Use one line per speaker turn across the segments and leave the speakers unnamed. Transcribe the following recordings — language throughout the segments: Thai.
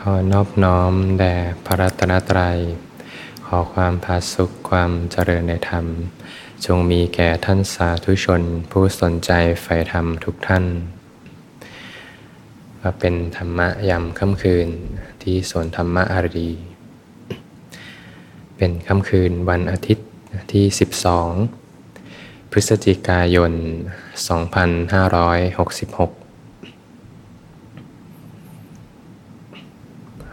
ขอนอบน้อมแด่พระรัตนตรัย ขอความพาสุขความเจริญในธรรม จงมีแก่ท่านสาธุชนผู้สนใจใฝ่ธรรมทุกท่านก็เป็นธรรมะยามค่ำคืนที่สวนธรรมะอารี เป็นค่ำคืนวันอาทิตย์ที่ 12 พฤศจิกายน 2566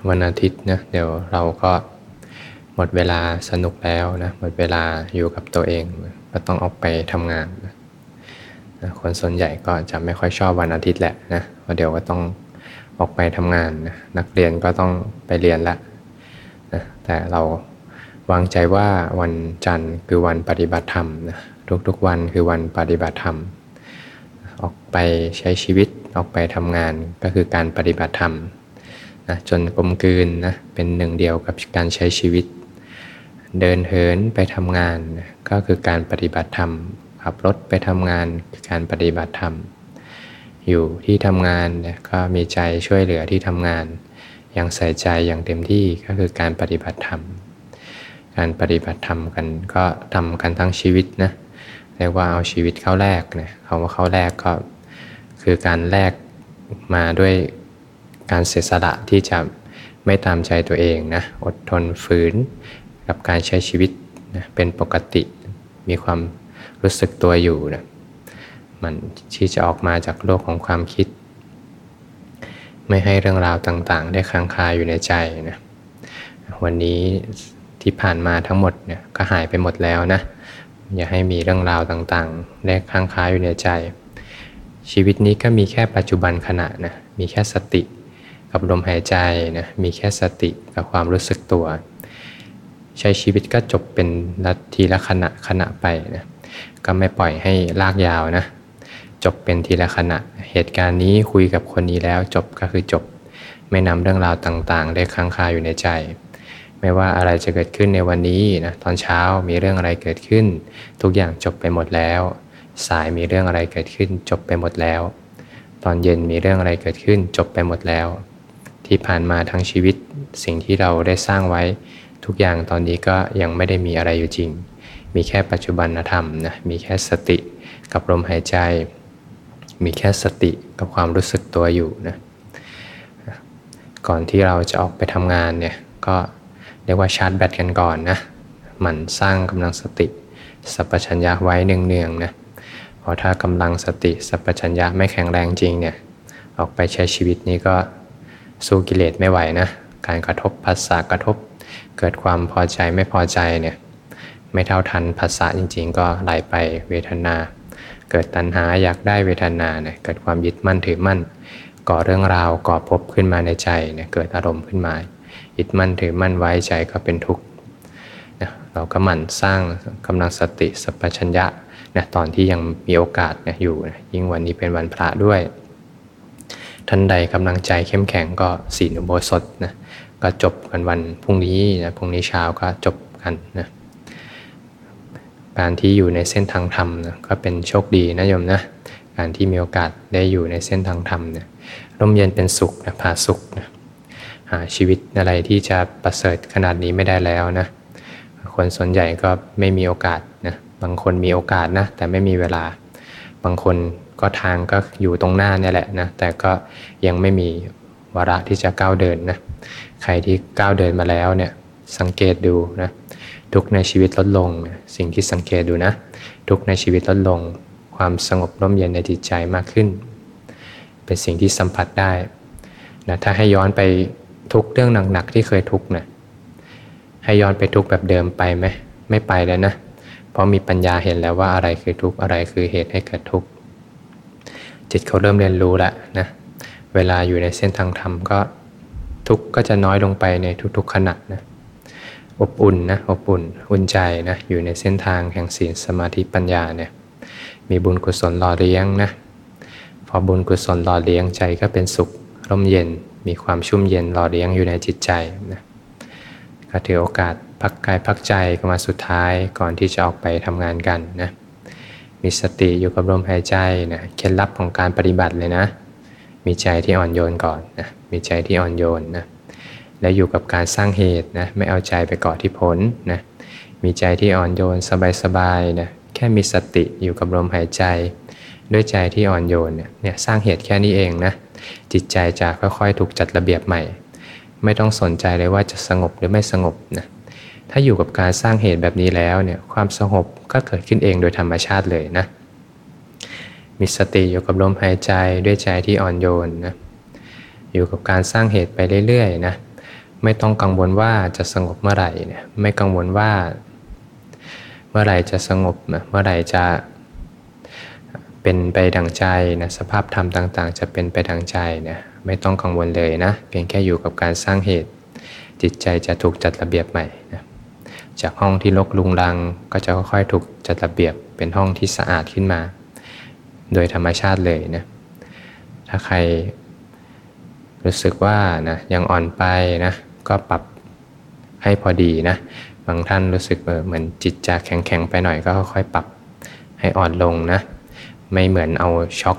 วันอาทิตย์นะเดี๋ยวเราก็หมดเวลาสนุกแล้วนะหมดเวลาอยู่กับตัวเอง ก็ต้องออกไปทำงานนะคนส่วนใหญ่ก็จะไม่ค่อยชอบวันอาทิตย์แหละนะเพราะเดี๋ยวก็ต้องออกไปทำงานนะนักเรียนก็ต้องไปเรียนละนะแต่เราวางใจว่าวันจันทร์คือวันปฏิบัติธรรมนะทุกๆวันคือวันปฏิบัติธรรม ออกไปใช้ชีวิตออกไปทำงานก็คือการปฏิบัติธรรม นะจนกลมกลืนนะเป็นหนึ่งเดียวกับการใช้ชีวิต เดินเหินไปทำงานนะก็คือการปฏิบัติธรรมขับรถไปทำงานคือการปฏิบัติธรรม อยู่ที่ทำงานนะก็มีใจช่วยเหลือที่ทำงาน อย่างใส่ใจอย่างเต็มที่ก็คือการปฏิบัติธรรม การปฏิบัติธรรมกันก็ทำกันทั้งชีวิตนะเรียกว่าเอาชีวิตเข้าแลกนะคำว่าเข้าแลกก็คือการแลกมาด้วย การเสียสละที่จะไม่ตามใจตัวเองนะอดทนฝืนกับการใช้ชีวิตนะเป็นปกติ มีความรู้สึกตัวอยู่นะมันที่จะออกมาจากโลกของความคิด ไม่ให้เรื่องราวต่างๆ ได้ค้างคาอยู่ในใจนะวันนี้ที่ผ่านมาทั้งหมดเนี่ยก็หายไปหมดแล้วนะอย่าให้มีเรื่องราวต่างๆได้ค้างคาอยู่ในใจ ชีวิตนี้ก็มีแค่ปัจจุบันขณะนะมีแค่สติ กับลมหายใจนะมีแค่สติกับความรู้สึกตัว ใช้ชีวิตก็จบเป็นนาทีละขณะขณะไปนะก็ไม่ปล่อยให้ลากยาวนะจบเป็นทีละขณะ เหตุการณ์นี้คุยกับคนนี้แล้วจบก็คือจบ ไม่นำเรื่องราวต่างๆ ได้ค้างคาอยู่ในใจ ไม่ว่าอะไรจะเกิดขึ้นในวันนี้นะตอนเช้ามีเรื่องอะไรเกิดขึ้น ทุกอย่างจบไปหมดแล้ว สายมีเรื่องอะไรเกิดขึ้น จบไปหมดแล้ว ตอนเย็นมีเรื่องอะไรเกิดขึ้น จบไปหมดแล้ว ที่ผ่านมาทั้งชีวิต สิ่งที่เราได้สร้างไว้ ทุกอย่างตอนนี้ก็ยังไม่ได้มีอะไรอยู่จริง มีแค่ปัจจุบันธรรมนะมีแค่สติกับลมหายใจ มีแค่สติกับความรู้สึกตัวอยู่นะก่อนที่เราจะออกไปทำงานเนี่ยก็เรียกว่าชาร์จแบตกันก่อนนะหมั่นสร้างกำลังสติ สัพพัญญะไว้เนืองๆนะเพราะถ้ากำลังสติสัพพัญญะไม่แข็งแรงจริงเนี่ยออกไปใช้ชีวิตนี้ก็ สู้กิเลสไม่ไหวนะ การกระทบภาษากระทบ เกิดความพอใจไม่พอใจเนี่ยไม่เท่าทันภาษาจริง ๆ ก็ไหลไปเวทนา เกิดตัณหาอยากได้เวทนาเนี่ยเกิดความยึดมั่นถือมั่น ก่อเรื่องราวก่อพบขึ้นมาในใจเนี่ยเกิดอารมณ์ขึ้นมายึดมั่นถือมั่นไว้ใจก็เป็นทุกข์นะเราก็หมั่นสร้างกำลังสติสัพพัญญะนะตอนที่ยังมีโอกาสนะอยู่นะยิ่งวันนี้เป็นวันพระด้วย ท่านใดกำลังใจเข้มแข็งก็ศีลอุโบสถนะก็จบกันวันพรุ่งนี้นะพรุ่งนี้เช้าก็จบกันนะการที่อยู่ในเส้นทางธรรมนะก็เป็นโชคดีนะโยมนะการที่มีโอกาสได้อยู่ในเส้นทางธรรมเนี่ยร่มเย็นเป็นสุขนะพาสุขนะหาชีวิตอะไรที่จะประเสริฐขนาดนี้ไม่ได้แล้วนะคนส่วนใหญ่ก็ไม่มีโอกาสนะบางคนมีโอกาสนะแต่ไม่มีเวลา บางคน ก็ทางก็อยู่ตรงหน้าเนี่ยแหละนะแต่ก็ยังไม่มีวาระที่จะก้าวเดินนะใครที่ก้าวเดินมาแล้วเนี่ยสังเกตดูนะทุกในชีวิตลดลง สิ่งที่สังเกตดูนะทุกในชีวิตลดลง ความสงบร่มเย็นในจิตใจมากขึ้น เป็นสิ่งที่สัมผัสได้นะถ้าให้ย้อนไปทุกเรื่องหนักๆที่เคยทุกนะให้ย้อนไปทุกแบบเดิมไปไหมไม่ไปแล้วนะ เพราะมีปัญญาเห็นแล้วว่าอะไรคือทุกอะไรคือเหตุให้เกิดทุกข์ จิตเขาเริ่มเรียนรู้แล้วนะเวลาอยู่ในเส้นทางธรรมก็ทุกก็จะน้อยลงไปในทุกๆขณะนะอบอุ่นนะอบอุ่นอุ่นใจนะอยู่ในเส้นทางแห่งศีลสมาธิปัญญาเนี่ยมีบุญกุศลหล่อเลี้ยงนะพอบุญกุศลหล่อเลี้ยงใจก็เป็นสุขร่มเย็น มีความชุ่มเย็นหล่อเลี้ยงอยู่ในจิตใจนะก็ถือโอกาสพักกายพักใจก็มาสุดท้ายก่อนที่จะออกไปทำงานกันนะ มีสติอยู่กับลมหายใจนะเคล็ดลับของการปฏิบัติเลยนะ มีใจที่อ่อนโยนก่อนนะมีใจที่อ่อนโยนนะและอยู่กับการสร้างเหตุนะไม่เอาใจไปเกาะที่ผลนะมีใจที่อ่อนโยนสบายๆนะแค่มีสติอยู่กับลมหายใจ ด้วยใจที่อ่อนโยนเนี่ยสร้างเหตุแค่นี้เองนะจิตใจจะค่อยๆ ถูกจัดระเบียบใหม่ ไม่ต้องสนใจเลยว่าจะสงบหรือไม่สงบนะ ถ้าอยู่กับการสร้างเหตุแบบนี้แล้วเนี่ยความสงบก็เกิดขึ้นเองโดยธรรมชาติเลยนะ มีสติอยู่กับลมหายใจด้วยใจที่อ่อนโยนนะ อยู่กับการสร้างเหตุไปเรื่อยๆนะ ไม่ต้องกังวลว่าจะสงบเมื่อไหร่เนี่ย ไม่กังวลว่า เมื่อไหร่จะสงบเมื่อไหร่จะเป็นไปดังใจนะสภาพธรรมต่างๆ จะเป็นไปดังใจนี่ยไม่ต้องกังวลเลยนะ เพียงแค่อยู่กับการสร้างเหตุ จิตใจจะถูกจัดระเบียบใหม่นะ จากห้องที่รกลุงรังก็จะค่อยๆ ถูกจัดระเบียบเป็นห้องที่สะอาดขึ้นมา โดยธรรมชาติเลยนะถ้าใครรู้สึกว่านะยังอ่อนไปนะก็ปรับให้พอดีนะบางท่านรู้สึกเหมือนจิตจะแข็งๆไปหน่อยก็ค่อยๆปรับให้อ่อนลงนะไม่เหมือนเอาช็อก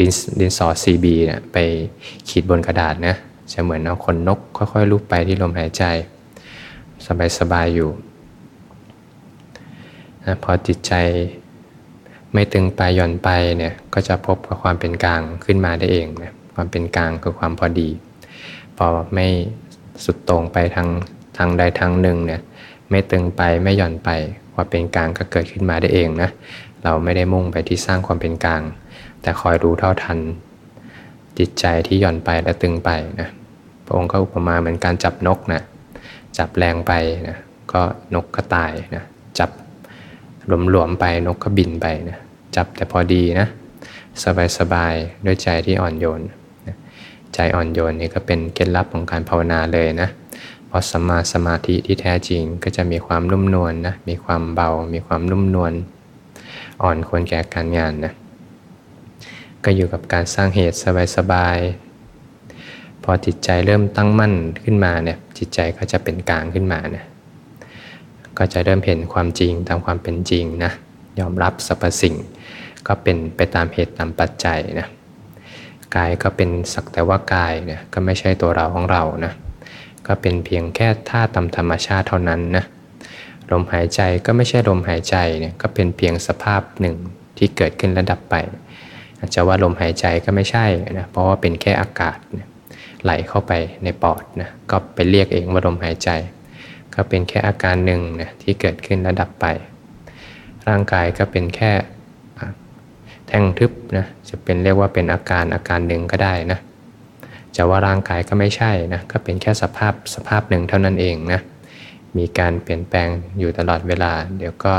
ดินดินสอ CB เนี่ยไปขีดบนกระดาษนะจะเหมือนเอาคนนกค่อยๆลูบไปที่ลมหายใจ สบายๆอยู่นะพอจิตใจไม่ตึงไปหย่อนไปเนี่ยก็จะพบกับความเป็นกลางขึ้นมาได้เองนะความเป็นกลางคือความพอดี พอไม่สุดตรงไปทางทางใดทางหนึ่งเนี่ยไม่ตึงไปไม่หย่อนไป ความเป็นกลางก็เกิดขึ้นมาได้เองนะเราไม่ได้มุ่งไปที่สร้างความเป็นกลาง แต่คอยรู้เท่าทัน จิตใจที่หย่อนไปและตึงไปนะพระองค์ก็อุปมาเหมือนการจับนกนะ จับแรงไปนะก็นกก็ตายนะจับหลวมๆไปนกก็บินไปนะจับแต่พอดีนะสบายๆด้วยใจที่อ่อนโยนใจอ่อนโยนนี่ก็เป็นเคล็ดลับของการภาวนาเลยนะเพราะสัมมาสมาธิที่แท้จริงก็จะมีความนุ่มนวลนนะมีความเบา มีความนุ่มนวลอ่อนควรแก่การงานนะก็อยู่กับการสร้างเหตุสบายๆพอจิตใจเริ่มตั้งมั่นขึ้นมาเนี่ย จิตใจก็จะเป็นกลางขึ้นมานะก็จะเริ่มเห็นความจริงตามความเป็นจริงนะยอมรับสรรพสิ่ง ก็เป็นไปตามเหตุตามปัจจัยนะกายก็เป็นสักแต่ว่ากายเนี่ยก็ไม่ใช่ตัวเราของเรานะก็เป็นเพียงแค่ธาตุตามธรรมชาติเท่านั้นนะลมหายใจก็ไม่ใช่ลมหายใจเนี่ยก็เป็นเพียงสภาพหนึ่งที่เกิดขึ้นและดับไปอาจจะว่าลมหายใจก็ไม่ใช่นะเพราะว่าเป็นแค่อากาศ ไหลเข้าไปในปอดนะก็ไปเรียกเองว่าลมหายใจ ก็เป็นแค่อาการหนึ่งนะที่เกิดขึ้นและดับไป ร่างกายก็เป็นแค่แท่งทึบนะจะเป็นเรียกว่าเป็นอาการอาการหนึ่งก็ได้นะจะว่าร่างกายก็ไม่ใช่นะก็เป็นแค่สภาพสภาพหนึ่งเท่านั้นเองนะมีการเปลี่ยนแปลงอยู่ตลอดเวลา เดี๋ยวก็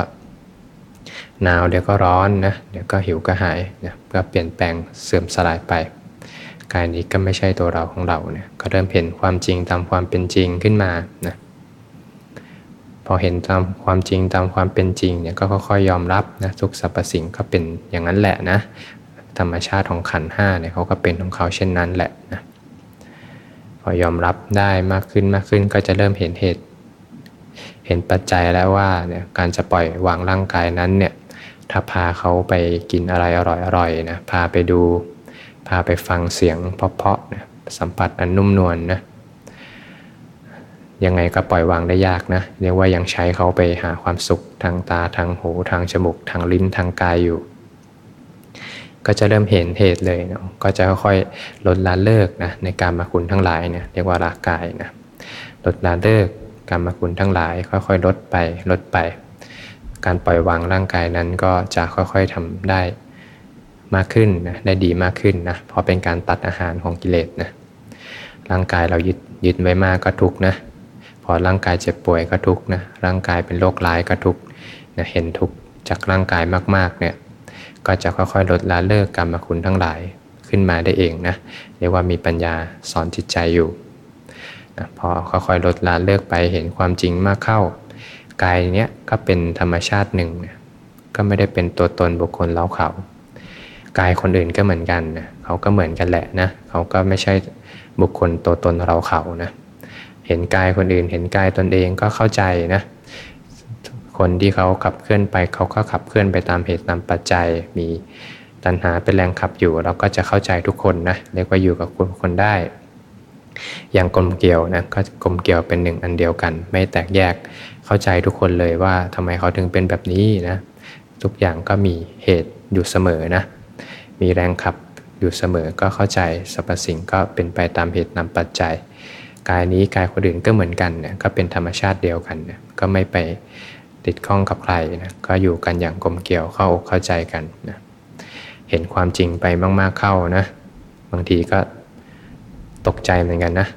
หนาวเดี๋ยวก็ร้อนนะเดี๋ยวก็หิวก็หายนะก็เปลี่ยนแปลงเสื่อมสลายไป กายนี้ก็ไม่ใช่ตัวเราของเราเนี่ยก็เริ่มเห็นความจริงตามความเป็นจริงขึ้นมานะพอเห็นตามความจริงตามความเป็นจริงเนี่ยก็ค่อยๆยอมรับนะทุกสรรพสิ่งก็เป็นอย่างนั้นแหละนะธรรมชาติของขันห้าเนี่ยเขาก็เป็นของเขาเช่นนั้นแหละนะพอยอมรับได้มากขึ้นมากขึ้นก็จะเริ่มเห็นเหตุ เห็นปัจจัยแล้วว่าเนี่ยการจะปล่อยวางร่างกายนั้นเนี่ยถ้าพาเขาไปกินอะไรอร่อยๆนะพาไปดู พาไปฟังเสียงเพาะๆนะสัมผัสอันนุ่มนวลนนะยังไงก็ปล่อยวางได้ยากนะเรียกว่ายังใช้เขาไปหาความสุขทางตาทางหูทางจมูกทางลิ้นทางกายอยู่ ก็จะเริ่มเห็นเหตุเลยเนาะก็จะค่อยๆลดละเลิกนะในการมาคุณทั้งหลายเนี่ยเรียกว่าละกายนะลดละเลิกการมาคุณทั้งหลาย ค่อยๆ ลดไปลดไป การปล่อยวางร่างกายนั้นก็จะค่อยๆทำได้ มากขึ้นนะได้ดีมากขึ้นนะเพราะเป็นการตัดอาหารของกิเลสนะร่างกายเรายึดยึดไว้มากก็ทุกนะพอร่างกายเจ็บป่วยก็ทุกนะร่างกายเป็นโรคร้ายก็ทุกนะเห็นทุกจากร่างกายมากๆเนี่ยก็จะค่อยๆลดละเลิกกรรมคุณทั้งหลายขึ้นมาได้เองนะเรียกว่ามีปัญญาสอนจิตใจอยู่นะพอค่อยๆลดละเลิกไปเห็นความจริงมากเข้ากายเนี้ยก็เป็นธรรมชาติหนึ่งนะก็ไม่ได้เป็นตัวตนบุคคลเล้าเขา กายคนอื่นก็เหมือนกันนะเขาก็เหมือนกันแหละนะเขาก็ไม่ใช่บุคคลตัวตนเราเขานะเห็นกายคนอื่น เห็นกายตนเองก็เข้าใจนะคนที่เขาขับเคลื่อนไปเขาก็ขับเคลื่อนไปตามเหตุตามปัจจัย มีตัณหาเป็นแรงขับอยู่ เราก็จะเข้าใจทุกคนนะเรียกว่าอยู่กับคนคนได้ อย่างกลมเกลียวนะก็กลมเกลียวเป็นหนึ่งอันเดียวกัน ไม่แตกแยกเข้าใจทุกคนเลยว่าทำไมเขาถึงเป็นแบบนี้นะทุกอย่างก็มีเหตุอยู่เสมอนะ มีแรงขับอยู่เสมอก็เข้าใจสรรพสิ่งก็เป็นไปตามเหตุนำปัจจัย กายนี้กายคนอื่นก็เหมือนกันเนี่ยก็เป็นธรรมชาติเดียวกันเนี่ยก็ไม่ไปติดข้องกับใครนะก็อยู่กันอย่างกลมเกลียวเข้าอกเข้าใจกันนะเห็นความจริงไปมาก ๆเข้านะบางทีก็ตกใจเหมือนกันนะ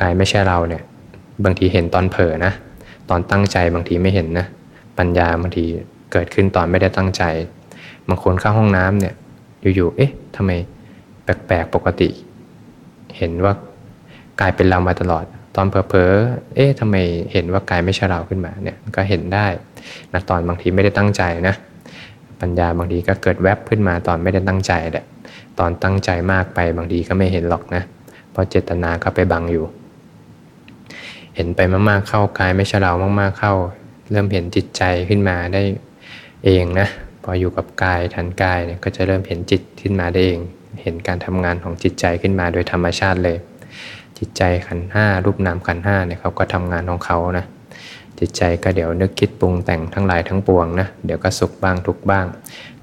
กายไม่ใช่เราเนี่ยบางทีเห็นตอนเผลอนะ ตอนตั้งใจบางทีไม่เห็นนะ ปัญญาบางทีเกิดขึ้นตอนไม่ได้ตั้งใจ บางคนเข้าห้องน้ำเนี่ย อยู่ๆ เอ๊ะทำไมแปลกๆ ปกติ เห็นว่ากายเป็นเรามาตลอด ตอนเผลอๆ เอ๊ะทำไมเห็นว่ากายไม่ใช่เราขึ้นมาเนี่ยก็เห็นได้นะตอนบางทีไม่ได้ตั้งใจนะ ปัญญาบางทีก็เกิดแวบขึ้นมาตอนไม่ได้ตั้งใจแหละตอนตั้งใจมากไปบางทีก็ไม่เห็นหรอกนะ เพราะเจตนาก็ไปบังอยู่ เห็นไปมากๆเข้ากายไม่ใช่เรามากๆเข้า เริ่มเห็นจิตใจขึ้นมาได้เองนะ พออยู่กับกายทันกายเนี่ยก็จะเริ่มเห็นจิตขึ้นมาได้เอง เห็นการทำงานของจิตใจขึ้นมาโดยธรรมชาติเลย จิตใจขันห้ารูปนามขันห้าเนี่ยเขาก็ทำงานของเขานะจิตใจก็เดี๋ยวนึกคิดปรุงแต่งทั้งหลายทั้งปวงนะเดี๋ยวก็สุขบ้างทุกบ้าง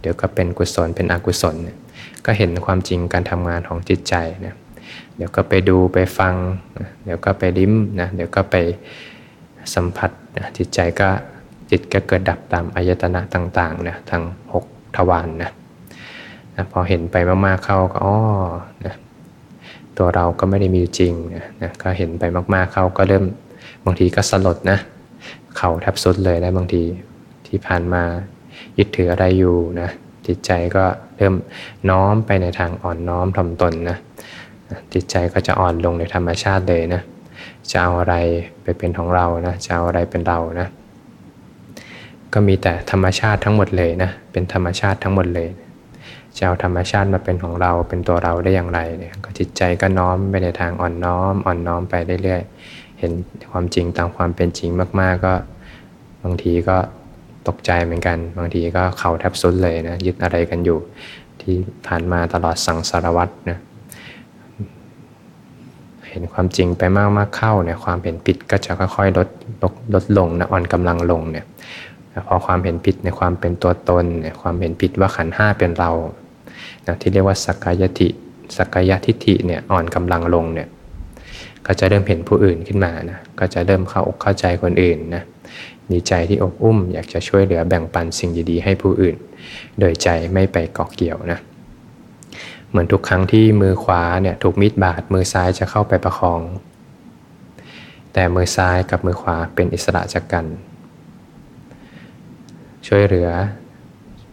เดี๋ยวก็เป็นกุศลเป็นอกุศลเนี่ยก็เห็นความจริงการทำงานของจิตใจนะเดี๋ยวก็ไปดูไปฟัง เดี๋ยวก็ไปลิ้มนะเดี๋ยวก็ไปสัมผัสจิตใจก็ จิตก็เกิดดับตามอายตนะต่างๆนะทั้ง6ทวารนนะนะพอเห็นไปมากๆเข้าก็อ๋อนะตัวเราก็ไม่ได้มีจริงนะนะก็เห็นไปมากๆเข้าก็เริ่มบางทีก็สลดนะเข่าแทบสุดเลยนะบางทีที่ผ่านมายึดถืออะไรอยู่นะจิตใจก็เริ่มน้อมไปในทางอ่อนน้อมถ่อมตนนะจิตใจก็จะอ่อนลงในธรรมชาติเลยนะจะเอาอะไรไปเป็นของเรานะจะเอาอะไรเป็นเรานะ ก็มีแต่ธรรมชาติทั้งหมดเลยนะ เป็นธรรมชาติทั้งหมดเลย จะเอาธรรมชาติมาเป็นของเราเป็นตัวเราได้อย่างไรเนี่ยก็จิตใจก็น้อมไปในทางอ่อนน้อม อ่อนน้อมไปเรื่อยๆ เห็นความจริงตามความเป็นจริงมากๆก็ บางทีก็ตกใจเหมือนกัน บางทีก็เข่าแทบสุดเลยนะยึดอะไรกันอยู่ ที่ผ่านมาตลอดสังสารวัตรนะเห็นความจริงไปมากมากเข้าเนี่ยความเห็นผิดก็จะค่อยๆลดลดลดลงนะอ่อนกำลังลงเนี่ย พอความเห็นผิดในความเป็นตัวตนความเห็นผิดว่าขันห้าเป็นเรานะที่เรียกว่าสักกายทิสักกายทิฏฐิเนี่ยอ่อนกำลังลงเนี่ยก็จะเริ่มเห็นผู้อื่นขึ้นมานะก็จะเริ่มเข้าอกเข้าใจคนอื่นนะมีใจที่อบอุ้มอยากจะช่วยเหลือแบ่งปันสิ่งดีๆให้ผู้อื่น โดยใจไม่ไปเกาะเกี่ยวนะเหมือนทุกครั้งที่มือขวาเนี่ยถูกมีดบาดมือซ้ายจะเข้าไปประคอง แต่มือซ้ายกับมือขวาเป็นอิสระจากกัน ช่วยเหลือ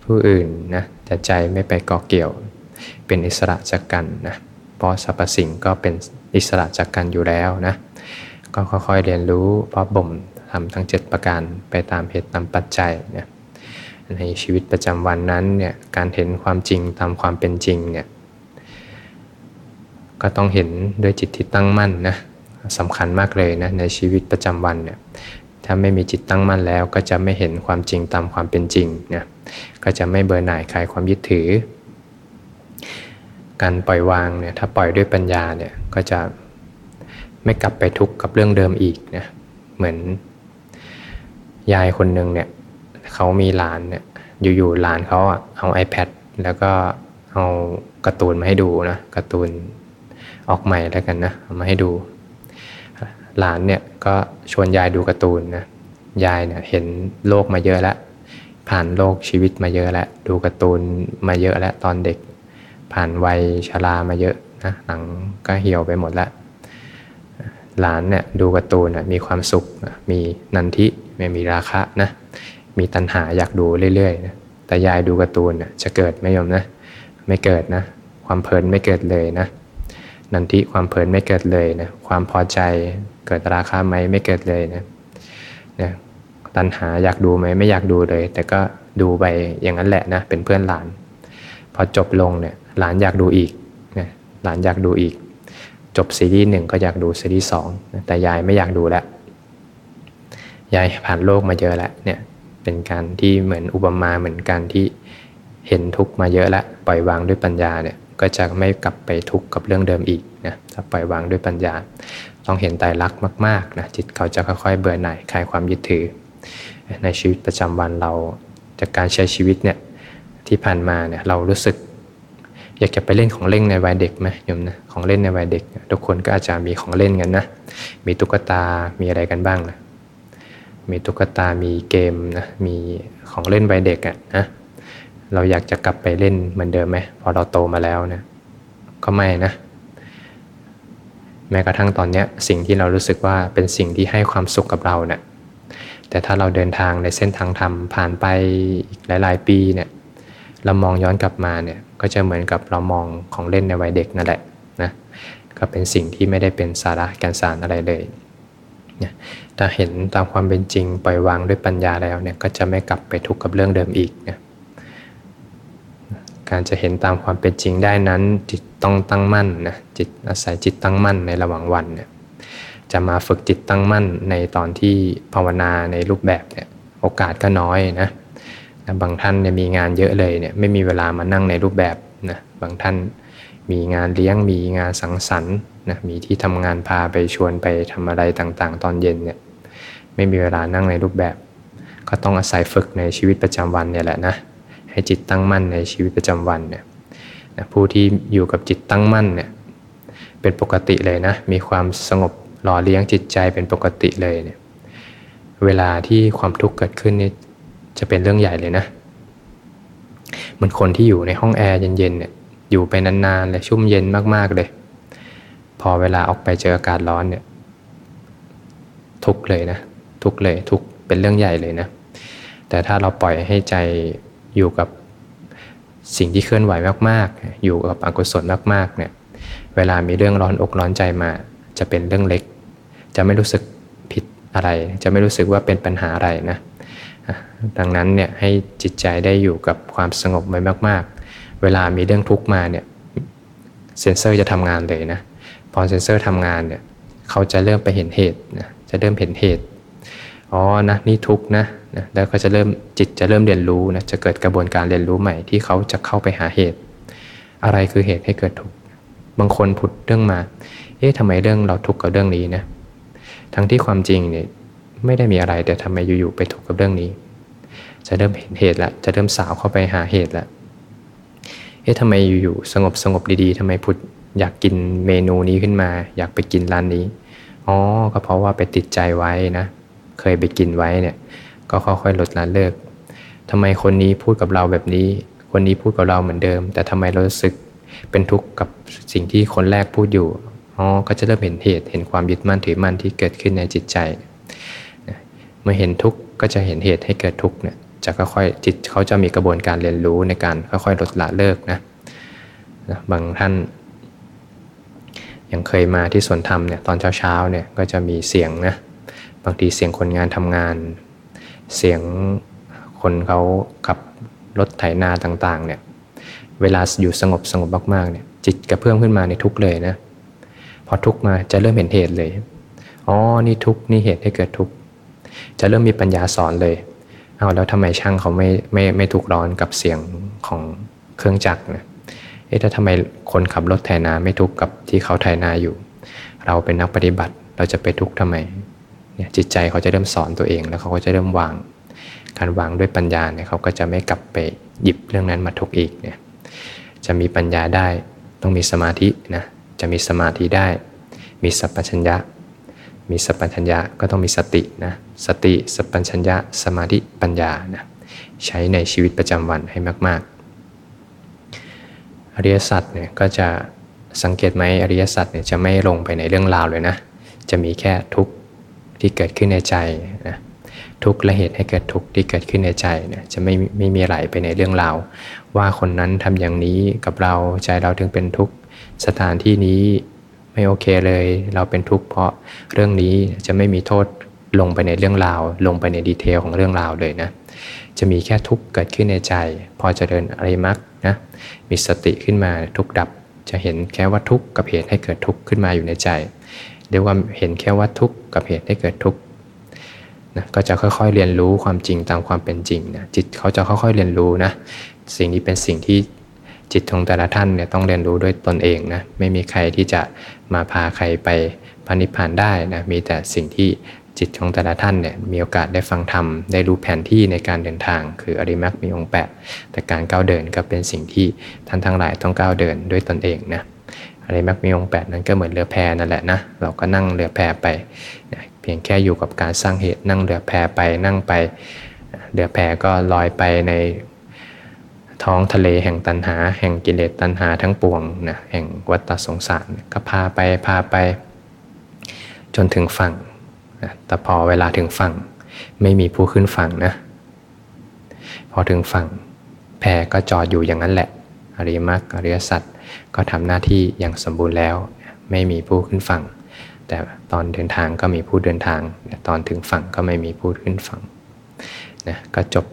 ผู้อื่นนะแต่ใจไม่ไปเกาะเกี่ยว เป็นอิสระจากกันนะเพราะสรรพสิ่งก็เป็นอิสระจากกันอยู่แล้วนะก็ค่อยๆเรียนรู้เพราะบ่มทำทั้ง 7 ประการไปตามเหตุตามปัจจัยเนี่ยในชีวิตประจำวันนั้นเนี่ยการเห็นความจริงตามความเป็นจริงเนี่ยก็ต้องเห็นด้วยจิตที่ตั้งมั่นนะสำคัญมากเลยนะในชีวิตประจำวันเนี่ย ถ้าไม่มีจิตตั้งมั่นแล้ว ก็จะไม่เห็นความจริงตามความเป็นจริงนี่ยก็จะไม่เบื่อหน่ายคลายความยึดถือ การปล่อยวางเนี่ยถ้าปล่อยด้วยปัญญาเนี่ยก็จะไม่กลับไปทุกข์กับเรื่องเดิมอีกนะเหมือนยายคนหนึ่งเนี่ยเขามีหลานเนี่ยอยู่ๆหลานเขาเอา iPad แล้วก็เอาการ์ตูนมาให้ดูนะการ์ตูนออกใหม่แล้วกันนะมาให้ดู หลานเนี่ยก็ชวนยายดูการ์ตูนนะยายเนี่ยเห็นโลกมาเยอะแล้ว ผ่านโลกชีวิตมาเยอะแล้ว ดูการ์ตูนมาเยอะแล้วตอนเด็ก ผ่านวัยชรามาเยอะนะหนังก็เหี่ยวไปหมดแล้วหลานเนี่ยดูการ์ตูนมีความสุขมีนันทิไม่มีราคะนะมีตัณหาอยากดูเรื่อยๆนะแต่ยายดูการ์ตูนจะเกิดไมโยมนะ ไม่เกิดนะ ความเพลินไม่เกิดเลยนะ นันทิความเพลินไม่เกิดเลยนะความพอใจเกิดราคะไหมไม่เกิดเลยนะนะตัณหาอยากดูไหมไม่อยากดูเลย แต่ก็ดูไปอย่างนั้นแหละนะเป็นเพื่อนหลาน พอจบลงเนี่ยหลานอยากดูอีกนะหลานอยากดูอีก จบซีรีส์หนึ่งก็อยากดูซีรีส์สองแต่ยายไม่อยากดูแล้วยายผ่านโลกมาเยอะแล้วเนี่ยเป็นการที่เหมือนอุปมาเหมือนการที่เห็นทุกมาเยอะแล้วปล่อยวางด้วยปัญญาเนี่ย ก็จะไม่กลับไปทุกข์กับเรื่องเดิมอีกนะถ้าปล่อยวางด้วยปัญญา ต้องเห็นไตรลักษณ์มากๆนะจิตเขาจะค่อยๆเบื่อหน่ายคลายความยึดถือ ในชีวิตประจำวันเราจากการใช้ชีวิตเนี่ยที่ผ่านมาเนี่ยเรารู้สึก อยากจะไปเล่นของเล่นในวัยเด็กไหมโยมนะของเล่นในวัยเด็ก ทุกคนก็อาจจะมีของเล่นกันนะมีตุ๊กตา มีอะไรกันบ้างนะมีตุ๊กตา มีเกมนะมีของเล่นวัยเด็กอะนะ เราอยากจะกลับไปเล่นเหมือนเดิมไหมพอเราโตมาแล้วนะก็ไม่นะ แม้กระทั่งตอนนี้สิ่งที่เรารู้สึกว่าเป็นสิ่งที่ให้ความสุขกับเราเนะี่ยแต่ถ้าเราเดินทางในเส้นทางธรรมผ่านไปอีกหลาย ๆ ปีเนี่ยเรามองย้อนกลับมาเนี่ยก็จะเหมือนกับเรามองของเล่นในวัยเด็กนั่นแหละนะก็เป็นสิ่งที่ไม่ได้เป็นสาระแกนสารอะไรเลยเนี่ยถ้าเห็นตามความเป็นจริงปล่อยวางด้วยปัญญาแล้วเนี่ยก็จะไม่กลับไปทุกข์กับเรื่องเดิมอีกเนี่ย การจะเห็นตามความเป็นจริงได้นั้น จิตต้องตั้งมั่นนะจิตอาศัยจิตตั้งมั่นในระหว่างวันเนี่ยจะมาฝึกจิตตั้งมั่นในตอนที่ภาวนาในรูปแบบเนี่ยโอกาสก็น้อยนะบางท่านเนี่ยมีงานเยอะเลยเนี่ยไม่มีเวลามานั่งในรูปแบบนะบางท่านมีงานเลี้ยงมีงานสังสรรค์นะมีที่ทำงานพาไปชวนไปทำอะไรต่างๆ ตอนเย็นเนี่ยไม่มีเวลานั่งในรูปแบบ ก็ต้องอาศัยฝึกในชีวิตประจำวันเนี่ยแหละนะ ให้จิตตั้งมั่นในชีวิตประจำวันเนี่ยนะผู้ที่อยู่กับจิตตั้งมั่นเนี่ยเป็นปกติเลยนะ มีความสงบหล่อเลี้ยงจิตใจเป็นปกติเลยเนี่ยเวลาที่ความทุกข์เกิดขึ้นนี่จะเป็นเรื่องใหญ่เลยนะเหมือนคนที่อยู่ในห้องแอร์เย็นๆเนี่ยอยู่ไปนานๆเลยชุ่มเย็นมากๆเลย พอเวลาออกไปเจออากาศร้อนเนี่ยทุกเลยนะ ทุกเลยทุกเป็นเรื่องใหญ่เลยนะ แต่ถ้าเราปล่อยให้ใจ อยู่กับสิ่งที่เคลื่อนไหวมากๆ อยู่กับอกุศลมากๆเนี่ยเวลามีเรื่องร้อนอกร้อนใจมา จะเป็นเรื่องเล็ก จะไม่รู้สึกผิดอะไร จะไม่รู้สึกว่าเป็นปัญหาอะไรนะดังนั้นเนี่ยให้จิตใจได้อยู่กับความสงบไว้มาก ๆ เวลามีเรื่องทุกข์มาเนี่ยเซนเซอร์จะทำงานเลยนะพอเซนเซอร์ทำงานเนี่ยเขาจะเริ่มไปเห็นเหตุนะจะเริ่มเห็นเหตุ อ๋อนะนี่ทุกข์นะนะแล้วก็จะเริ่มจิตจะเริ่มเรียนรู้นะจะเกิดกระบวนการเรียนรู้ใหม่ที่เขาจะเข้าไปหาเหตุ อะไรคือเหตุให้เกิดทุกข์บางคนผุดเรื่องมา เอ๊ะทำไมเรื่องเราทุกข์กับเรื่องนี้นะทั้งที่ความจริงเนี่ยไม่ได้มีอะไรแต่ทำไมอยู่ๆไปทุกข์กับเรื่องนี้ จะเริ่มเห็นเหตุละจะเริ่มสาวเข้าไปหาเหตุละเอ๊ะทำไมอยู่ๆสงบสงบดีๆทำไมผุดอยากกินเมนูนี้ขึ้นมา อยากไปกินร้านนี้อ๋อก็เพราะว่าไปติดใจไว้นะ เคยไปกินไว้เนี่ย ก็ค่อยๆลดละเลิกทำไมคนนี้พูดกับเราแบบนี้ คนนี้พูดกับเราเหมือนเดิม แต่ทำไมเราสึกเป็นทุกข์กับสิ่งที่คนแรกพูดอยู่อ๋อก็จะเริ่มเห็นเหตุเห็นความยึดมั่นถือมั่นที่เกิดขึ้นในจิตใจ เมื่อเห็นทุกข์ก็จะเห็นเหตุให้เกิดทุกข์เนี่ยจะค่อยๆจิตเขาจะมีกระบวนการเรียนรู้ในการค่อยๆลดละเลิกนะบางท่านยังเคยมาที่สวนธรรมเนี่ยตอนเช้าๆเนี่ยก็จะมีเสียงนะ บางทีเสียงคนงานทำงาน เสียงคนเขาขับรถไถนาต่างๆเนี่ยเวลาอยู่สงบสงบมากๆเนี่ยจิตกระเพื่อมขึ้นมาในทุกเลยนะพอทุกมาจะเริ่มเห็นเหตุเลยอ๋อนี่ทุกนี่เหตุให้เกิดทุกจะเริ่มมีปัญญาสอนเลยเอาแล้วทำไมช่างเขาไม่ไม่ไม่ทุกร้อนกับเสียงของเครื่องจักรนะเอ๊ะถ้าทำไมคนขับรถไถนาไม่ทุกข์กับที่เขาไถนาอยู่ เราเป็นนักปฏิบัติเราจะไปทุกทำไม จิตใจเขาจะเริ่มสอนตัวเอง แล้วเขาก็จะเริ่มวาง การวางด้วยปัญญาเนี่ยเขาก็จะไม่กลับไปหยิบเรื่องนั้นมาทุกข์อีกเนี่ยจะมีปัญญาได้ต้องมีสมาธินะจะมีสมาธิได้ มีสัพพัญญะมีสัพพัญญะก็ต้องมีสตินะสติสัพพัญญะสมาธิปัญญานะใช้ในชีวิตประจำวันให้มาก ๆ อริยสัจเนี่ยก็จะสังเกตไหมอริยสัจเนี่ยจะไม่ลงไปในเรื่องราวเลยนะ จะมีแค่ทุกข์ ที่เกิดขึ้นในใจนะทุกและเหตุให้เกิดทุกที่เกิดขึ้นในใจเนี่ยจะไม่ไม่มีไหลไปในเรื่องราวว่าคนนั้นทำอย่างนี้กับเราใจเราถึงเป็นทุกข์สถานที่นี้ไม่โอเคเลย เราเป็นทุกข์เพราะเรื่องนี้จะไม่มีโทษลงไปในเรื่องราว ลงไปในดีเทลของเรื่องราวเลยนะจะมีแค่ทุกข์เกิดขึ้นในใจ พอจะเดินอะไรมักนะมีสติขึ้นมาทุกดับจะเห็นแค่ว่าทุกข์กับเหตุให้เกิดทุกข์ขึ้นมาอยู่ในใจ เรียกว่าเห็นแค่ว่าทุกข์กับเหตุให้เกิดทุกข์นะก็จะค่อยๆเรียนรู้ความจริงตามความเป็นจริงนะจิตเขาจะค่อยๆเรียนรู้นะสิ่งนี้เป็นสิ่งที่จิตของแต่ละท่านเนี่ยต้องเรียนรู้ด้วยตนเองนะไม่มีใครที่จะมาพาใครไปพานิพพานได้นะมีแต่สิ่งที่จิตของแต่ละท่านเนี่ยมีโอกาสได้ฟังธรรมได้รู้แผนที่ในการเดินทาง คืออริมักมีองค์แปดแต่การก้าวเดินก็เป็นสิ่งที่ท่านทั้งหลายต้องก้าวเดินด้วยตนเองนะ อริมักมีองค์แปดนั้นก็เหมือนเรือแพนั่นแหละนะเราก็นั่งเรือแพไปนะเพียงแค่อยู่กับการสร้างเหตุนั่งเรือแพไปนั่งไปเรือแพก็ลอยไปในท้องทะเลแห่งตันหา แห่งกิเลสตันหาทั้งปวงนะแห่งวัฏสงสารก็พาไปพาไป จนถึงฝั่งนะแต่พอเวลาถึงฝั่งไม่มีผู้ขึ้นฝั่งนะ พอถึงฝั่งแพก็จอดอยู่อย่างนั้นแหละ อริยมรรคอริยสัจก็ทำหน้าที่อย่างสมบูรณ์แล้ว ไม่มีผู้ขึ้นฝั่ง แต่ตอนเดินทางก็มีผู้เดินทาง ตอนถึงฝั่งก็ไม่มีผู้ขึ้นฝั่งนะก็จบ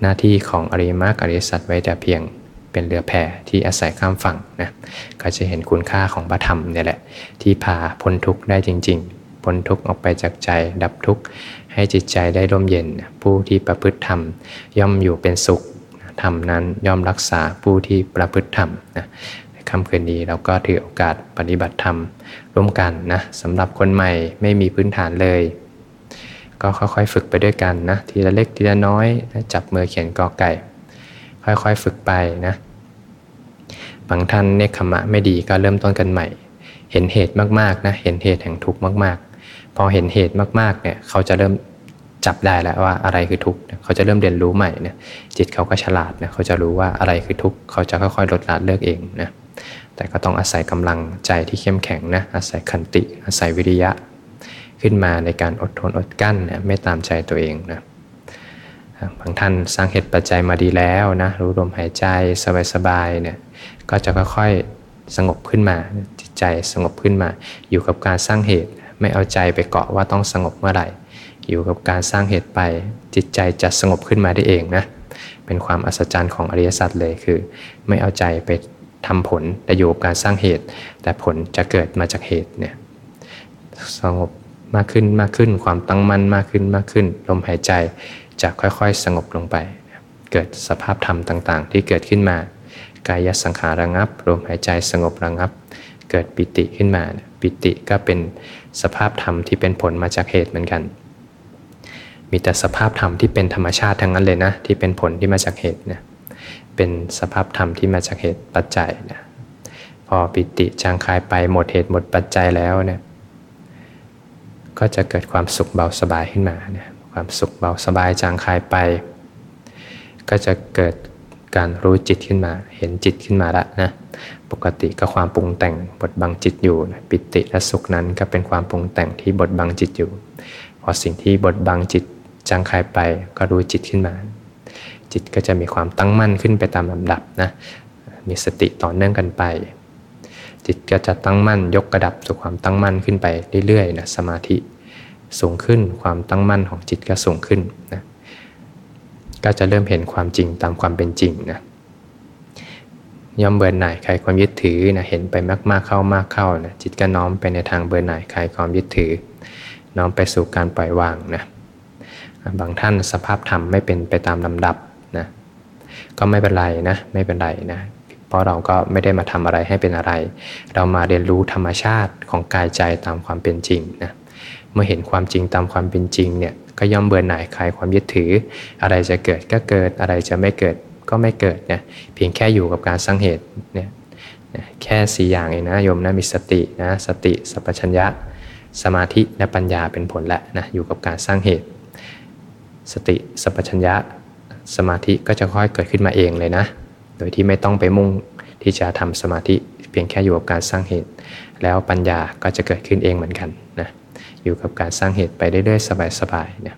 หน้าที่ของอริยมรรคอริยสัจไว้แต่เพียงเป็นเรือแพที่อาศัยข้ามฝั่งนะก็จะเห็นคุณค่าของพระธรรมเนี่ยแหละ ที่พาพ้นทุกข์ได้จริง ๆ พ้นทุกข์ออกไปจากใจดับทุกข์ให้จิตใจได้ร่มเย็น ผู้ที่ประพฤติธรรมย่อมอยู่เป็นสุข ธรรมนั้นย่อมรักษาผู้ที่ประพฤติธรรมนะค่ำคืนนี้เราก็ถือโอกาสปฏิบัติธรรมร่วมกันนะสำหรับคนใหม่ไม่มีพื้นฐานเลย ก็ค่อยๆฝึกไปด้วยกันนะทีละเล็กทีละน้อยจับมือเขียนกอไก่ ค่อยๆฝึกไปนะบางท่านเนคขมะไม่ดีก็เริ่มต้นกันใหม่ เห็นเหตุมากๆนะเห็นเหตุแห่งทุกข์มากๆ พอเห็นเหตุมากๆเนี่ยเขาจะเริ่ม จับได้แล้วว่าอะไรคือทุกข์เขาจะเริ่มเรียนรู้ใหม่เนี่ยจิตเขาก็ฉลาดนะเขาจะรู้ว่าอะไรคือทุกข์เขาจะค่อยๆลดละเลิกเองนะแต่ก็ต้องอาศัยกำลังใจที่เข้มแข็งนะอาศัยขันติ อาศัยวิริยะ ขึ้นมาในการอดทนอดกั้นนะไม่ตามใจตัวเองนะบางท่านสร้างเหตุปัจจัยมาดีแล้วนะรู้ลมหายใจสบายๆเนี่ยก็จะค่อยๆสงบขึ้นมาจิตใจสงบขึ้นมา อยู่กับการสร้างเหตุไม่เอาใจไปเกาะว่าต้องสงบเมื่อไหร่ อยู่กับการสร้างเหตุไป จิตใจจะสงบขึ้นมาได้เองนะ เป็นความอัศจรรย์ของอริยสัจเลยคือ ไม่เอาใจไปทำผลแต่อยู่กับการสร้างเหตุ แต่ผลจะเกิดมาจากเหตุเนี่ยสงบมากขึ้นมากขึ้น ความตั้งมั่นมากขึ้นมากขึ้น ลมหายใจจะค่อยๆ สงบลงไป เกิดสภาพธรรมต่างๆ ที่เกิดขึ้นมา กายสังขารระงับ ลมหายใจสงบระงับ เกิดปิติขึ้นมา ปิติก็เป็นสภาพธรรมที่เป็นผลมาจากเหตุเหมือนกัน มีแต่สภาพธรรมที่เป็นธรรมชาติทั้งนั้นเลยนะที่เป็นผลที่มาจากเหตุนะเป็นสภาพธรรมที่มาจากเหตุปัจจัยนะพอปิติจางคายไปหมดเหตุหมดปัจจัยแล้วเนี่ยก็จะเกิดความสุขเบาสบายขึ้นมาเนี่ยความสุขเบาสบายจางคายไป ก็จะเกิดการรู้จิตขึ้นมา เห็นจิตขึ้นมาละนะปกติก็ความปรุงแต่งบทบังจิตอยู่นะปิติและสุขนั้นก็เป็นความปรุงแต่งที่บทบังจิตอยู่ พอสิ่งที่บทบังจิต จางคายไปก็รู้จิตขึ้นมา จิตก็จะมีความตั้งมั่นขึ้นไปตามลำดับนะมีสติต่อเนื่องกันไป จิตก็จะตั้งมั่นยกกระดับสู่ความตั้งมั่นขึ้นไปเรื่อยๆนะสมาธิสูงขึ้นความตั้งมั่นของจิตก็สูงขึ้นนะก็จะเริ่มเห็นความจริงตามความเป็นจริงนะย่อมเบื่อหน่ายคลายความยึดถือนะเห็นไปมากๆเข้ามากเข้านะจิตก็น้อมไปในทางเบื่อหน่ายคลายความยึดถือ น้อมไปสู่การปล่อยวางนะ บางท่านสภาพธรรมไม่เป็นไปตามลำดับนะก็ไม่เป็นไรนะไม่เป็นไรนะเพราะเราก็ไม่ได้มาทำอะไรให้เป็นอะไร เรามาเรียนรู้ธรรมชาติของกายใจตามความเป็นจริงนะเมื่อเห็นความจริงตามความเป็นจริงเนี่ยก็ย่อมเบื่อหน่ายคลายความยึดถือ อะไรจะเกิดก็เกิดอะไรจะไม่เกิดก็ไม่เกิดเนี่ยเพียงแค่อยู่กับการสร้างเหตุเนี่ยแค่สี่อย่างเองนะโยมนะมีสตินะสติสัพพัญญะ สมาธิและปัญญาเป็นผลแหละนะอยู่กับการสร้างเหตุ สติสัพพัญญะ สมาธิก็จะค่อยเกิดขึ้นมาเองเลยนะ โดยที่ไม่ต้องไปมุ่งที่จะทำสมาธิเพียงแค่อยู่กับการสร้างเหตุ แล้วปัญญาก็จะเกิดขึ้นเองเหมือนกันนะอยู่กับการสร้างเหตุไปเรื่อยๆสบายๆเนี่ย